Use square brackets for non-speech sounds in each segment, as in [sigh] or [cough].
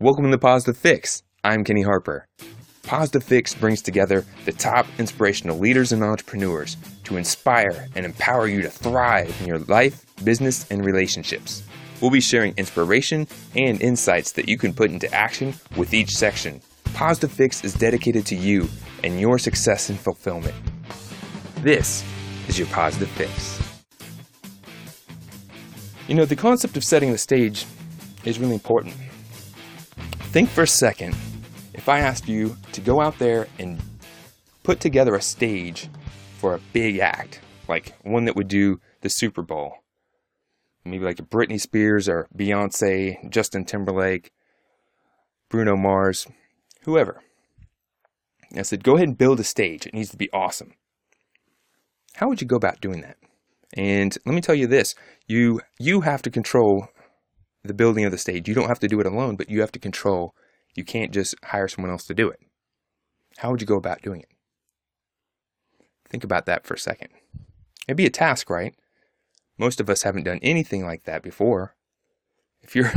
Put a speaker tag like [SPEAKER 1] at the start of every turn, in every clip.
[SPEAKER 1] Welcome to Positive Fix. I'm Kenny Harper. Positive Fix brings together the top inspirational leaders and entrepreneurs to inspire and empower you to thrive in your life, business, and relationships. We'll be sharing inspiration and insights that you can put into action with each section. Positive Fix is dedicated to you and your success and fulfillment. This is your Positive Fix. You know, the concept of setting the stage is really important. Think for a second if I asked you to go out there and put together a stage for a big act, like one that would do the Super Bowl, maybe like Britney Spears or Beyonce, Justin Timberlake, Bruno Mars, whoever. I said, go ahead and build a stage. It needs to be awesome. How would you go about doing that? And let me tell you this you you have to control the building of the stage. You don't have to do it alone, but you have to control. You can't just hire someone else to do it. How would you go about doing it? Think about that for a second. It'd be a task, right? Most of us haven't done anything like that before. If you're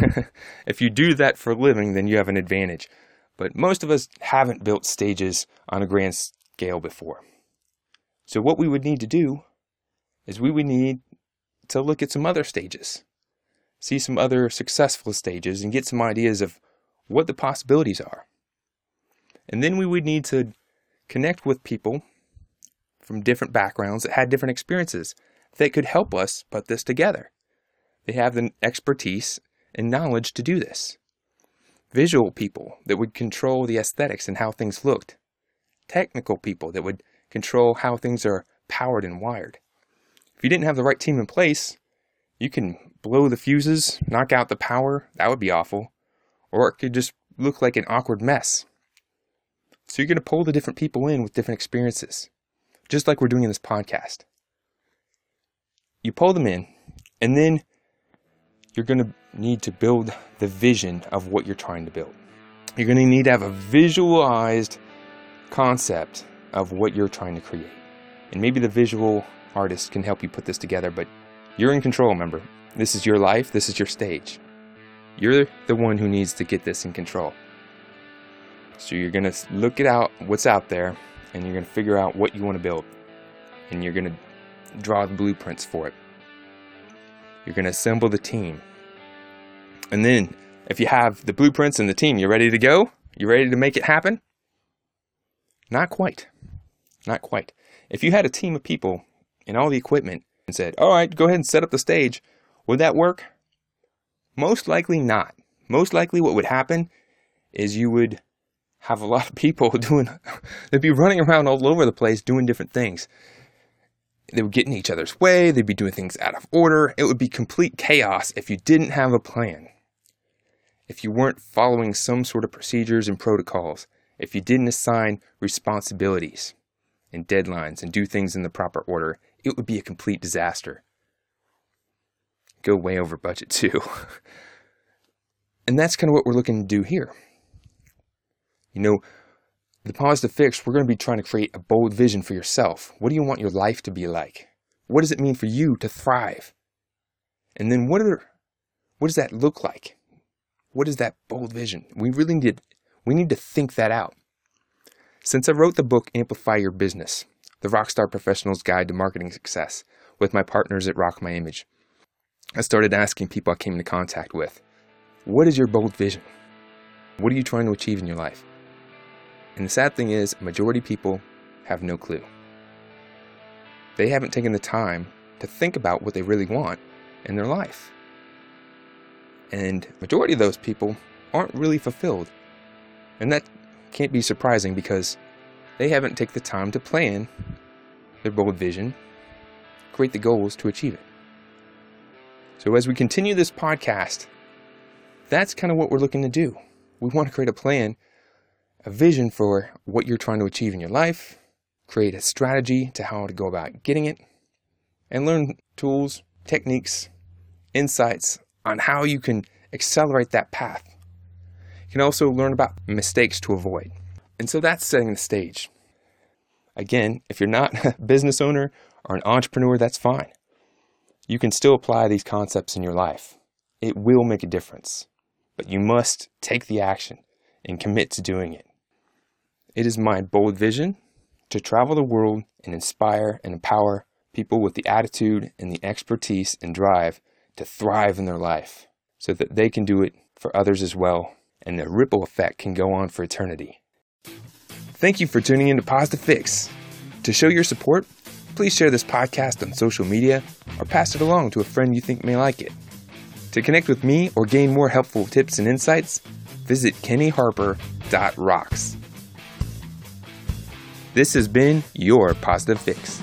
[SPEAKER 1] [laughs] if you do that for a living, then you have an advantage. But most of us haven't built stages on a grand scale before. So what we would need to do is we would need to look at some other stages see some other successful stages, and get some ideas of what the possibilities are. And then we would need to connect with people from different backgrounds that had different experiences that could help us put this together. They have the expertise and knowledge to do this. Visual people that would control the aesthetics and how things looked. Technical people that would control how things are powered and wired. If you didn't have the right team in place, you can blow the fuses, knock out the power, that would be awful. Or it could just look like an awkward mess. So you're going to pull the different people in with different experiences, just like we're doing in this podcast. You pull them in, and then you're going to need to build the vision of what you're trying to build. You're going to need to have a visualized concept of what you're trying to create. And maybe the visual artist can help you put this together, but you're in control, remember. This is your life, this is your stage. You're the one who needs to get this in control. So you're going to look it out, what's out there, and you're going to figure out what you want to build. And you're going to draw the blueprints for it. You're going to assemble the team. And then, if you have the blueprints and the team, you're ready to go? You ready to make it happen? Not quite. Not quite. If you had a team of people and all the equipment and said, all right, go ahead and set up the stage, would that work? Most likely not. Most likely what would happen is you would have a [laughs] lot of people doing, they'd be running around all over the place doing different things. They would get in each other's way, they'd be doing things out of order. It would be complete chaos if you didn't have a plan. If you weren't following some sort of procedures and protocols, if you didn't assign responsibilities and deadlines and do things in the proper order, it would be a complete disaster go way over budget too. [laughs] and that's kind of what we're looking to do here. You know, the positive fix, we're going to be trying to create a bold vision for yourself. What do you want your life to be like? What does it mean for you to thrive? And then what are what does that look like? What is that bold vision? We really need we need to think that out. Since I wrote the book Amplify Your Business, The Rockstar Professional's Guide to Marketing Success, with my partners at Rock My Image, I started asking people I came into contact with, what is your bold vision? What are you trying to achieve in your life? And the sad thing is, majority of people have no clue. They haven't taken the time to think about what they really want in their life. And majority of those people aren't really fulfilled. And that can't be surprising because they haven't taken the time to plan their bold vision, create the goals to achieve it. So, as we continue this podcast, that's kind of what we're looking to do. We want to create a plan, a vision for what you're trying to achieve in your life, create a strategy to how to go about getting it, and learn tools, techniques, insights on how you can accelerate that path. You can also learn about mistakes to avoid. And so that's setting the stage. Again, if you're not [laughs] a business owner or an entrepreneur, that's fine you can still apply these concepts in your life. It will make a difference. but you must take the action and commit to doing it. It is my bold vision to travel the world and inspire and empower people with the attitude and the expertise and drive to thrive in their life so that they can do it for others as well and the ripple effect can go on for eternity. Thank you for tuning in to Positive Fix. To show your support, please share this podcast on social media or pass it along to a friend you think may like it. To connect with me or gain more helpful tips and insights, visit kennyharper.rocks. This has been your Positive Fix.